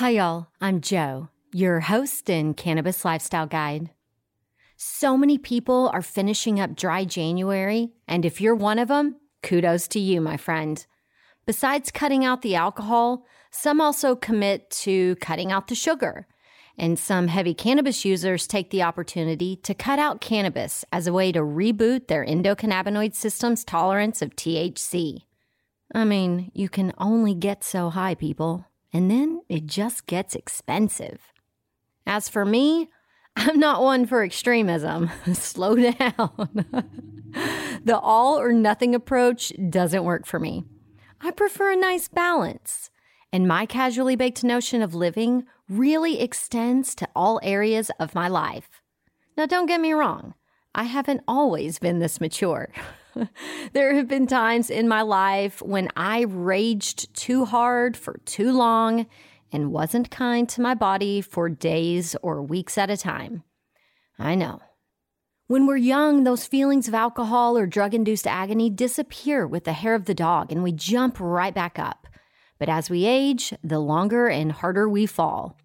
Hi, y'all. I'm Joe, your host and cannabis lifestyle guide. So many people are finishing up dry January, and if you're one of them, kudos to you, my friend. Besides cutting out the alcohol, some also commit to cutting out the sugar. And some heavy cannabis users take the opportunity to cut out cannabis as a way to reboot their endocannabinoid system's tolerance of THC. I mean, you can only get so high, people, and then it just gets expensive. As for me, I'm not one for extremism. Slow down. the all or nothing approach doesn't work for me. I prefer a nice balance. And my casually baked notion of living really extends to all areas of my life. Now, don't get me wrong, I haven't always been this mature. there have been times in my life when I raged too hard for too long and wasn't kind to my body for days or weeks at a time. I know. When we're young, those feelings of alcohol or drug induced agony disappear with the hair of the dog and we jump right back up. But as we age, the longer and harder we fall.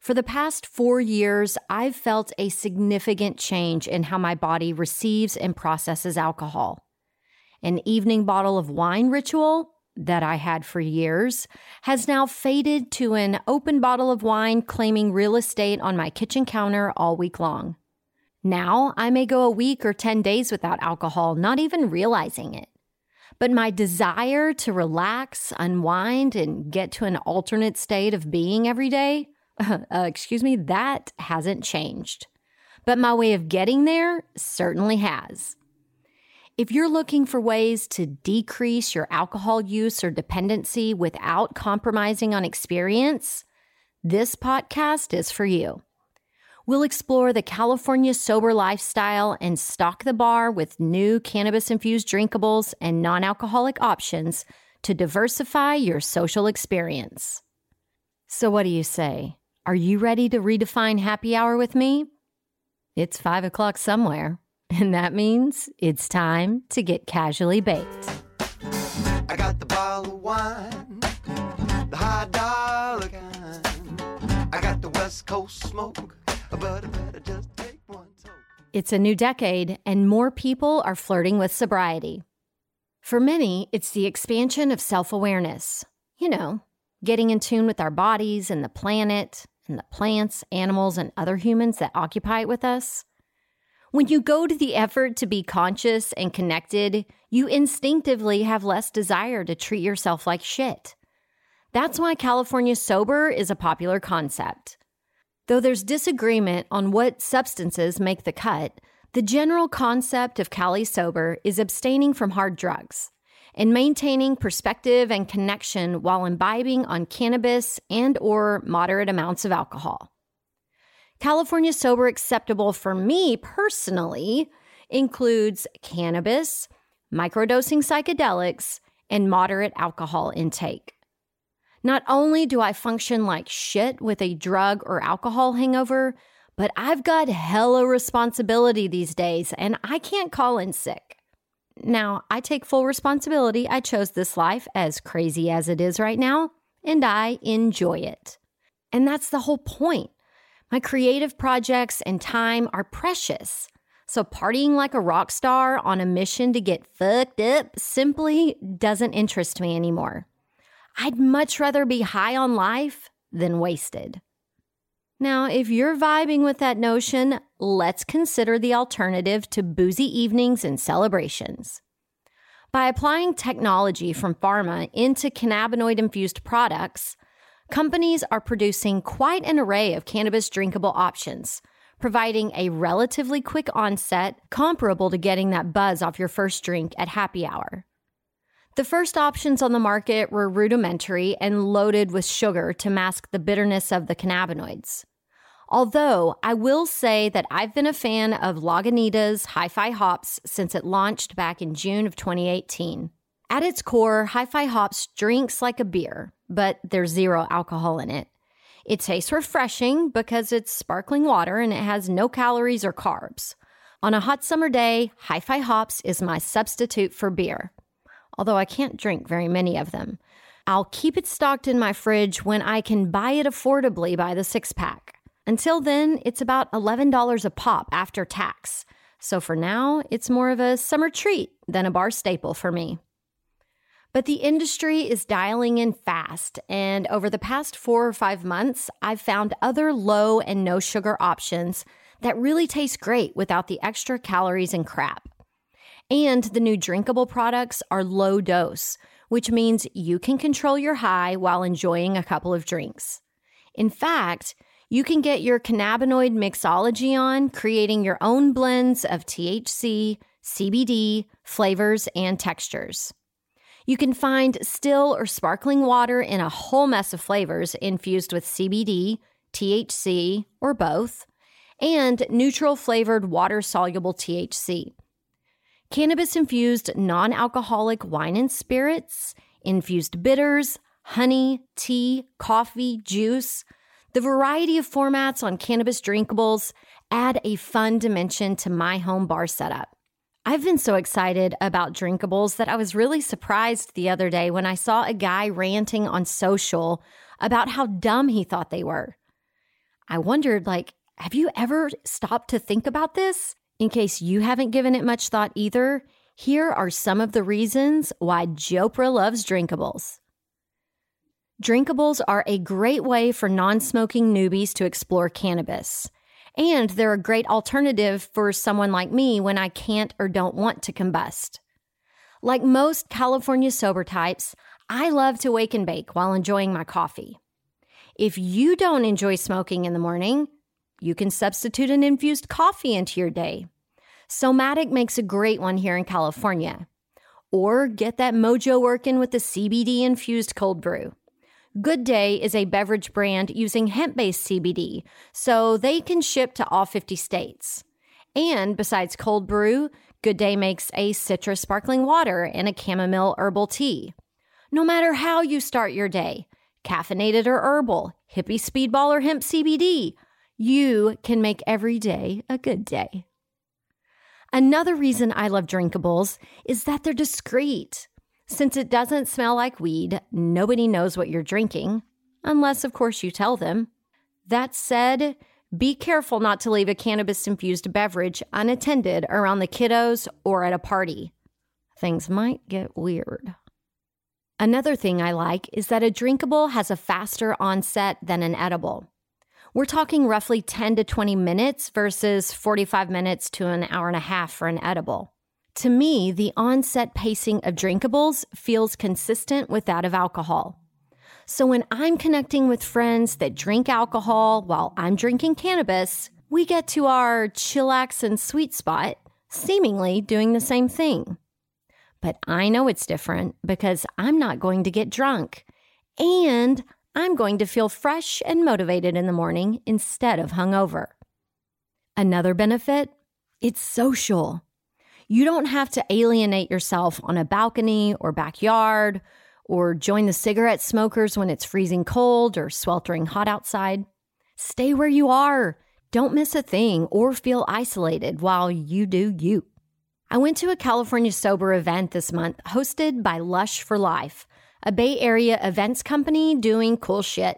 For the past four years, I've felt a significant change in how my body receives and processes alcohol. An evening bottle of wine ritual that I had for years has now faded to an open bottle of wine claiming real estate on my kitchen counter all week long. Now I may go a week or 10 days without alcohol, not even realizing it. But my desire to relax, unwind, and get to an alternate state of being every day, uh, excuse me, that hasn't changed. But my way of getting there certainly has. If you're looking for ways to decrease your alcohol use or dependency without compromising on experience, this podcast is for you. We'll explore the California sober lifestyle and stock the bar with new cannabis infused drinkables and non alcoholic options to diversify your social experience. So, what do you say? Are you ready to redefine happy hour with me? It's five o'clock somewhere, and that means it's time to get casually baked. I got the bottle of wine, the high dollar kind. I got the West Coast smoke, but I better just take one toke. It's a new decade, and more people are flirting with sobriety. For many, it's the expansion of self awareness. You know, getting in tune with our bodies and the planet, and the plants, animals, and other humans that occupy it with us. When you go to the effort to be conscious and connected, you instinctively have less desire to treat yourself like shit. That's why California Sober is a popular concept. Though there's disagreement on what substances make the cut, the general concept of Cali Sober is abstaining from hard drugs and maintaining perspective and connection while imbibing on cannabis and or moderate amounts of alcohol. California Sober acceptable for me personally includes cannabis, microdosing psychedelics, and moderate alcohol intake. Not only do I function like shit with a drug or alcohol hangover, but I've got hella responsibility these days and I can't call in sick. Now, I take full responsibility. I chose this life as crazy as it is right now, and I enjoy it. And that's the whole point. My creative projects and time are precious. So, partying like a rock star on a mission to get fucked up simply doesn't interest me anymore. I'd much rather be high on life than wasted. Now, if you're vibing with that notion, let's consider the alternative to boozy evenings and celebrations. By applying technology from pharma into cannabinoid infused products, companies are producing quite an array of cannabis drinkable options providing a relatively quick onset comparable to getting that buzz off your first drink at happy hour. The first options on the market were rudimentary and loaded with sugar to mask the bitterness of the cannabinoids. Although I will say that I've been a fan of Lagunitas Hi Fi Hops since it launched back in June of 2018. At its core, Hi Fi Hops drinks like a beer, but there's zero alcohol in it. It tastes refreshing because it's sparkling water and it has no calories or carbs. On a hot summer day, Hi Fi Hops is my substitute for beer, although I can't drink very many of them. I'll keep it stocked in my fridge when I can buy it affordably by the six pack. Until then, it's about $11 a pop after tax. So for now, it's more of a summer treat than a bar staple for me. But the industry is dialing in fast, and over the past four or five months, I've found other low and no sugar options that really taste great without the extra calories and crap. And the new drinkable products are low dose, which means you can control your high while enjoying a couple of drinks. In fact, you can get your cannabinoid mixology on, creating your own blends of THC, CBD, flavors, and textures. You can find still or sparkling water in a whole mess of flavors infused with CBD, THC, or both, and neutral flavored water soluble THC. Cannabis infused non alcoholic wine and spirits, infused bitters, honey, tea, coffee, juice. The variety of formats on cannabis drinkables add a fun dimension to my home bar setup. I've been so excited about drinkables that I was really surprised the other day when I saw a guy ranting on social about how dumb he thought they were. I wondered like, have you ever stopped to think about this? In case you haven't given it much thought either, here are some of the reasons why Jopra loves drinkables. Drinkables are a great way for non smoking newbies to explore cannabis. And they're a great alternative for someone like me when I can't or don't want to combust. Like most California sober types, I love to wake and bake while enjoying my coffee. If you don't enjoy smoking in the morning, you can substitute an infused coffee into your day. Somatic makes a great one here in California. Or get that mojo working with the CBD infused cold brew. Good Day is a beverage brand using hemp based CBD, so they can ship to all 50 states. And besides cold brew, Good Day makes a citrus sparkling water and a chamomile herbal tea. No matter how you start your day, caffeinated or herbal, hippie speedball or hemp CBD, you can make every day a good day. Another reason I love drinkables is that they're discreet. Since it doesn't smell like weed, nobody knows what you're drinking, unless, of course, you tell them. That said, be careful not to leave a cannabis infused beverage unattended around the kiddos or at a party. Things might get weird. Another thing I like is that a drinkable has a faster onset than an edible. We're talking roughly 10 to 20 minutes versus 45 minutes to an hour and a half for an edible. To me, the onset pacing of drinkables feels consistent with that of alcohol. So when I'm connecting with friends that drink alcohol while I'm drinking cannabis, we get to our chillax and sweet spot, seemingly doing the same thing. But I know it's different because I'm not going to get drunk. And I'm going to feel fresh and motivated in the morning instead of hungover. Another benefit it's social. You don't have to alienate yourself on a balcony or backyard or join the cigarette smokers when it's freezing cold or sweltering hot outside. Stay where you are. Don't miss a thing or feel isolated while you do you. I went to a California Sober event this month hosted by Lush for Life, a Bay Area events company doing cool shit.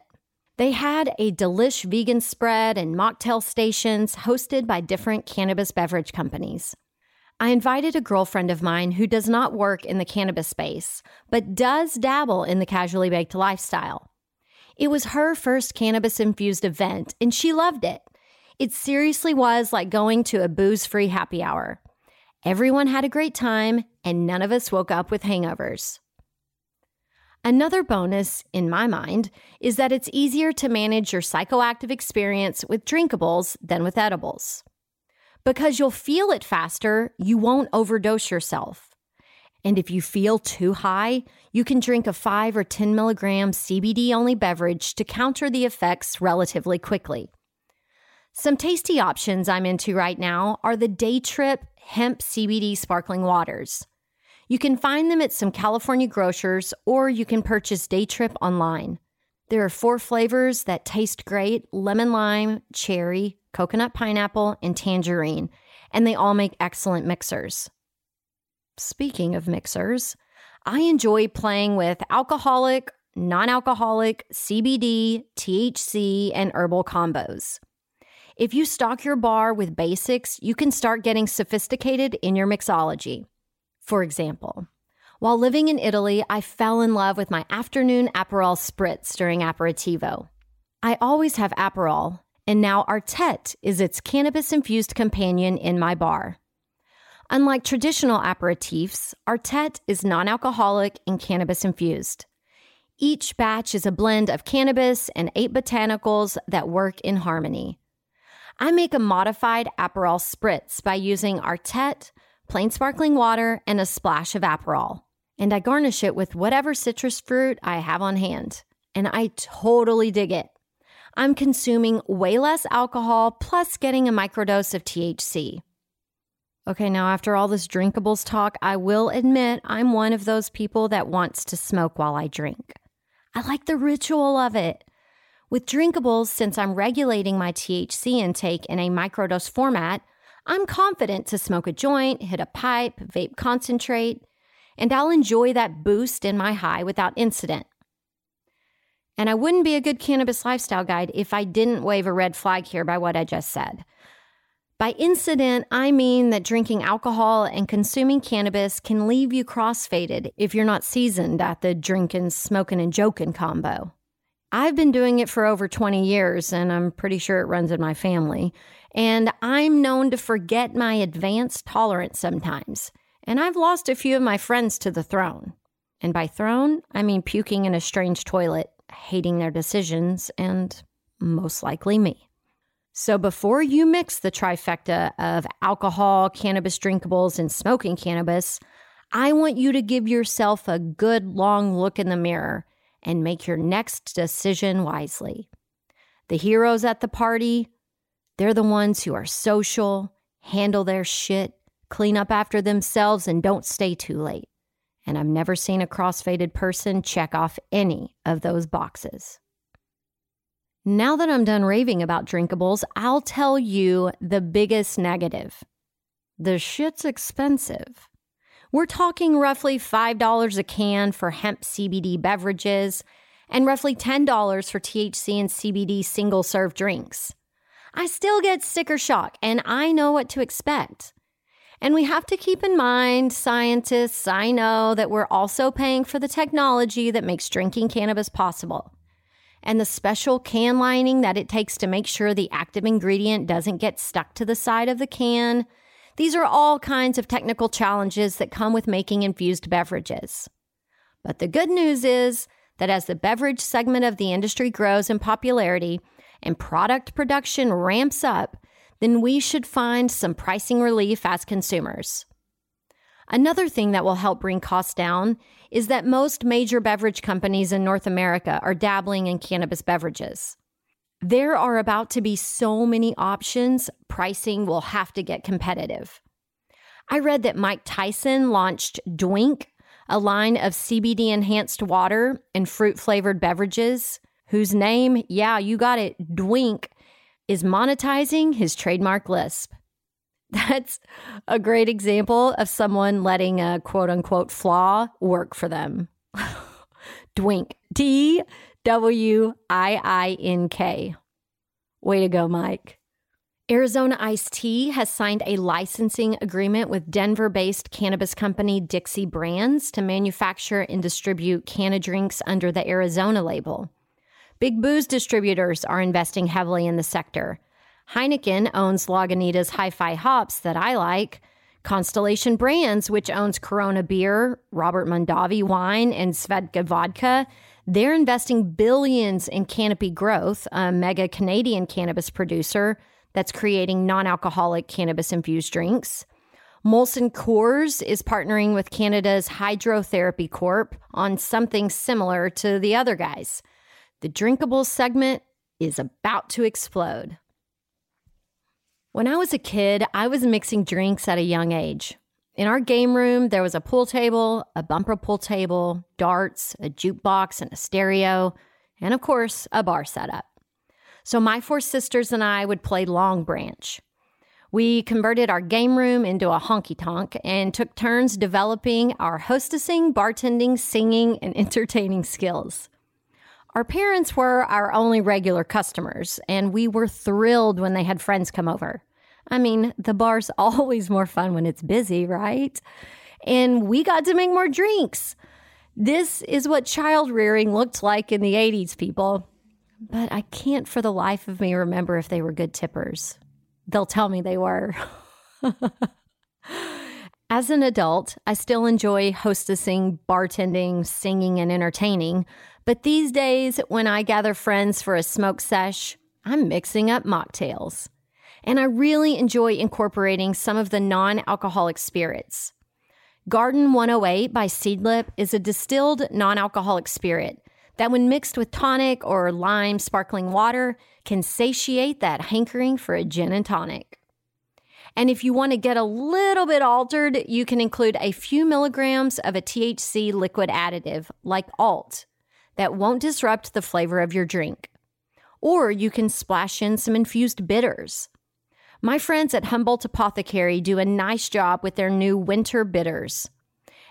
They had a delish vegan spread and mocktail stations hosted by different cannabis beverage companies. I invited a girlfriend of mine who does not work in the cannabis space, but does dabble in the casually baked lifestyle. It was her first cannabis infused event, and she loved it. It seriously was like going to a booze free happy hour. Everyone had a great time, and none of us woke up with hangovers. Another bonus, in my mind, is that it's easier to manage your psychoactive experience with drinkables than with edibles. Because you'll feel it faster, you won't overdose yourself. And if you feel too high, you can drink a 5 or 10 milligram CBD only beverage to counter the effects relatively quickly. Some tasty options I'm into right now are the Day Trip hemp CBD sparkling waters. You can find them at some California grocers or you can purchase Day Trip online. There are four flavors that taste great lemon lime, cherry, coconut pineapple, and tangerine, and they all make excellent mixers. Speaking of mixers, I enjoy playing with alcoholic, non alcoholic, CBD, THC, and herbal combos. If you stock your bar with basics, you can start getting sophisticated in your mixology. For example, while living in Italy, I fell in love with my afternoon Aperol spritz during aperitivo. I always have Aperol, and now Artet is its cannabis infused companion in my bar. Unlike traditional aperitifs, Artet is non alcoholic and cannabis infused. Each batch is a blend of cannabis and eight botanicals that work in harmony. I make a modified Aperol spritz by using Artet, plain sparkling water, and a splash of Aperol. And I garnish it with whatever citrus fruit I have on hand. And I totally dig it. I'm consuming way less alcohol plus getting a microdose of THC. Okay, now after all this drinkables talk, I will admit I'm one of those people that wants to smoke while I drink. I like the ritual of it. With drinkables, since I'm regulating my THC intake in a microdose format, I'm confident to smoke a joint, hit a pipe, vape concentrate, and I'll enjoy that boost in my high without incident. And I wouldn't be a good cannabis lifestyle guide if I didn't wave a red flag here by what I just said. By incident, I mean that drinking alcohol and consuming cannabis can leave you crossfaded if you're not seasoned at the drinking, smoking, and joking combo. I've been doing it for over 20 years, and I'm pretty sure it runs in my family. And I'm known to forget my advanced tolerance sometimes. And I've lost a few of my friends to the throne. And by throne, I mean puking in a strange toilet, hating their decisions, and most likely me. So before you mix the trifecta of alcohol, cannabis drinkables, and smoking cannabis, I want you to give yourself a good long look in the mirror and make your next decision wisely. The heroes at the party, they're the ones who are social, handle their shit, clean up after themselves, and don't stay too late. And I've never seen a crossfaded person check off any of those boxes. Now that I'm done raving about drinkables, I'll tell you the biggest negative. The shit's expensive. We're talking roughly $5 a can for hemp CBD beverages and roughly $10 for THC and CBD single serve drinks. I still get sticker shock and I know what to expect. And we have to keep in mind, scientists, I know that we're also paying for the technology that makes drinking cannabis possible. And the special can lining that it takes to make sure the active ingredient doesn't get stuck to the side of the can these are all kinds of technical challenges that come with making infused beverages. But the good news is that as the beverage segment of the industry grows in popularity and product production ramps up, then we should find some pricing relief as consumers. Another thing that will help bring costs down is that most major beverage companies in North America are dabbling in cannabis beverages. There are about to be so many options, pricing will have to get competitive. I read that Mike Tyson launched Dwink, a line of CBD enhanced water and fruit flavored beverages, whose name, yeah, you got it, Dwink, is monetizing his trademark lisp. That's a great example of someone letting a quote unquote flaw work for them. Dwink. D W I I N K. Way to go, Mike. Arizona Iced Tea has signed a licensing agreement with Denver based cannabis company Dixie Brands to manufacture and distribute canna drinks under the Arizona label. Big booze distributors are investing heavily in the sector. Heineken owns Lagunitas Hi Fi Hops that I like. Constellation Brands, which owns Corona Beer, Robert Mondavi Wine, and Svedka Vodka, they're investing billions in Canopy Growth, a mega Canadian cannabis producer that's creating non alcoholic cannabis infused drinks. Molson Coors is partnering with Canada's Hydropothecary Corp on something similar to the other guys. The drinkables segment is about to explode. When I was a kid, I was mixing drinks at a young age. In our game room, there was a pool table, a bumper pool table, darts, a jukebox, and a stereo, and of course, a bar setup. So my four sisters and I would play Long Branch. We converted our game room into a honky tonk and took turns developing our hostessing, bartending, singing, and entertaining skills. Our parents were our only regular customers, and we were thrilled when they had friends come over. I mean, the bar's always more fun when it's busy, right? And we got to make more drinks. This is what child rearing looked like in the 80s, people. But I can't for the life of me remember if they were good tippers. They'll tell me they were. As an adult, I still enjoy hostessing, bartending, singing, and entertaining. But these days, when I gather friends for a smoke sesh, I'm mixing up mocktails. And I really enjoy incorporating some of the non alcoholic spirits. Garden 108 by Seedlip is a distilled non alcoholic spirit that, when mixed with tonic or lime sparkling water, can satiate that hankering for a gin and tonic. And if you want to get a little bit altered, you can include a few milligrams of a THC liquid additive like Alt that won't disrupt the flavor of your drink. Or you can splash in some infused bitters. My friends at Humboldt Apothecary do a nice job with their new winter bitters.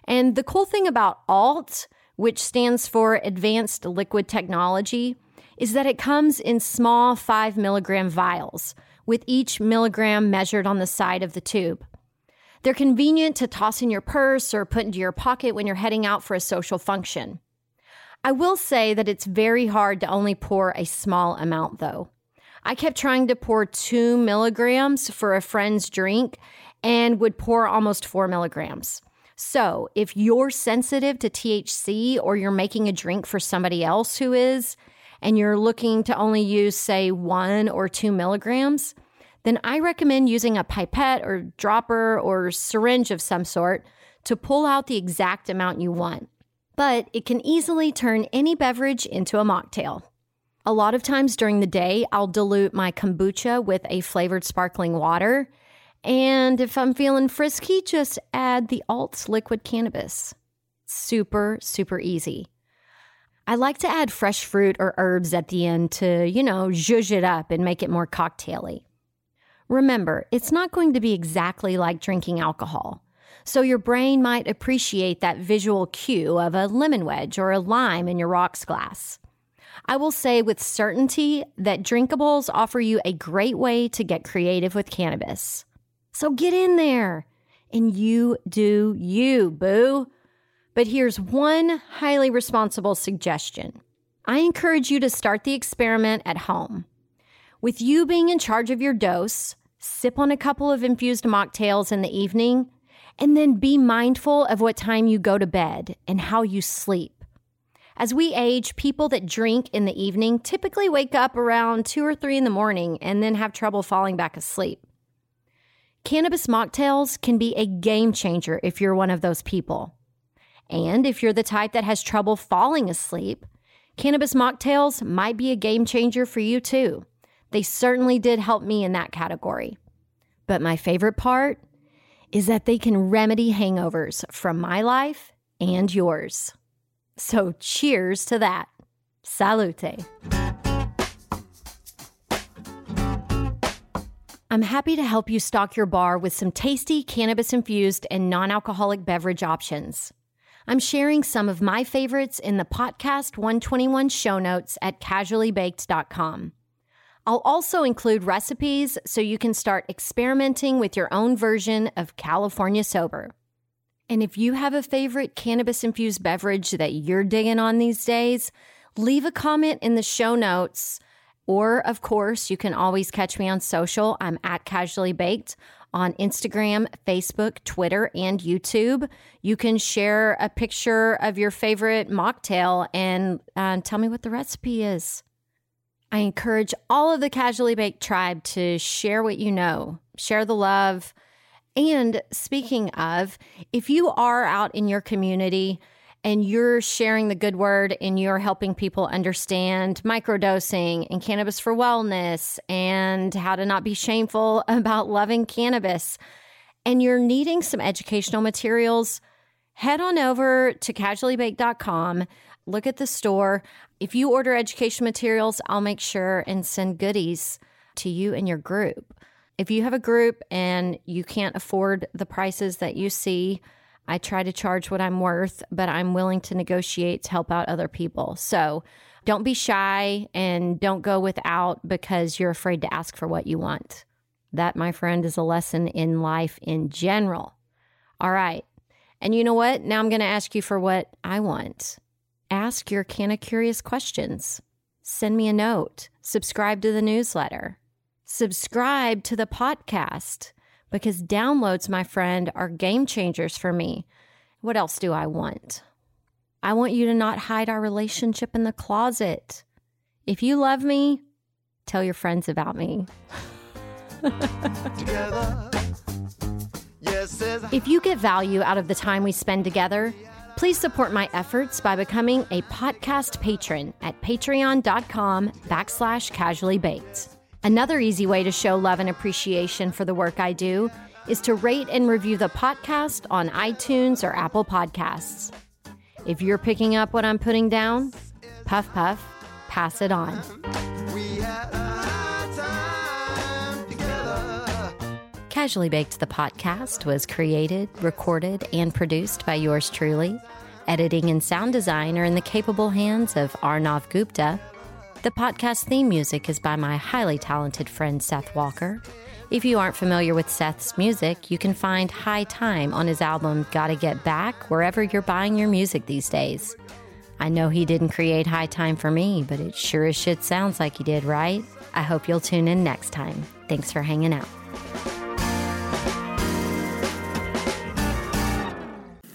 And the cool thing about ALT, which stands for Advanced Liquid Technology, is that it comes in small 5 milligram vials, with each milligram measured on the side of the tube. They're convenient to toss in your purse or put into your pocket when you're heading out for a social function. I will say that it's very hard to only pour a small amount, though. I kept trying to pour two milligrams for a friend's drink and would pour almost four milligrams. So, if you're sensitive to THC or you're making a drink for somebody else who is, and you're looking to only use, say, one or two milligrams, then I recommend using a pipette or dropper or syringe of some sort to pull out the exact amount you want but it can easily turn any beverage into a mocktail. A lot of times during the day, I'll dilute my kombucha with a flavored sparkling water. And if I'm feeling frisky, just add the Alt's liquid cannabis. Super, super easy. I like to add fresh fruit or herbs at the end to, you know, zhuzh it up and make it more cocktaily. Remember, it's not going to be exactly like drinking alcohol. So your brain might appreciate that visual cue of a lemon wedge or a lime in your rocks glass. I will say with certainty that drinkables offer you a great way to get creative with cannabis. So get in there and you do you, boo. But here's one highly responsible suggestion I encourage you to start the experiment at home. With you being in charge of your dose, sip on a couple of infused mocktails in the evening and then be mindful of what time you go to bed and how you sleep. As we age, people that drink in the evening typically wake up around 2 or 3 in the morning and then have trouble falling back asleep. Cannabis mocktails can be a game changer if you're one of those people. And if you're the type that has trouble falling asleep, cannabis mocktails might be a game changer for you too. They certainly did help me in that category. But my favorite part is that they can remedy hangovers from my life and yours. So cheers to that. Salute. I'm happy to help you stock your bar with some tasty cannabis infused and non alcoholic beverage options. I'm sharing some of my favorites in the podcast 121 show notes at casuallybaked.com. I'll also include recipes so you can start experimenting with your own version of California Sober. And if you have a favorite cannabis infused beverage that you're digging on these days, leave a comment in the show notes or, of course, you can always catch me on social. I'm at Casually Baked on Instagram, Facebook, Twitter, and YouTube. You can share a picture of your favorite mocktail and uh, tell me what the recipe is. I encourage all of the Casually Baked tribe to share what you know, share the love. And speaking of, if you are out in your community, and you're sharing the good word and you're helping people understand microdosing and cannabis for wellness and how to not be shameful about loving cannabis, and you're needing some educational materials, head on over to casuallybaked.com. Look at the store. If you order education materials, I'll make sure and send goodies to you and your group. If you have a group and you can't afford the prices that you see, I try to charge what I'm worth, but I'm willing to negotiate to help out other people. So don't be shy and don't go without because you're afraid to ask for what you want. That, my friend, is a lesson in life in general. All right. And you know what? Now I'm going to ask you for what I want. Ask your Canna Curious questions. Send me a note. Subscribe to the newsletter. Subscribe to the podcast because downloads, my friend, are game changers for me. What else do I want? I want you to not hide our relationship in the closet. If you love me, tell your friends about me. together if you get value out of the time we spend together, please support my efforts by becoming a podcast patron at patreon.com backslash casually baked. Another easy way to show love and appreciation for the work I do is to rate and review the podcast on iTunes or Apple Podcasts. If you're picking up what I'm putting down, puff puff, pass it on. Casually Baked the podcast was created, recorded, and produced by yours truly. Editing and sound design are in the capable hands of Arnav Gupta the podcast theme music is by my highly talented friend Seth Walker. If you aren't familiar with Seth's music, you can find High Time on his album Gotta Get Back wherever you're buying your music these days. I know he didn't create High Time for me, but it sure as shit sounds like he did, right? I hope you'll tune in next time. Thanks for hanging out.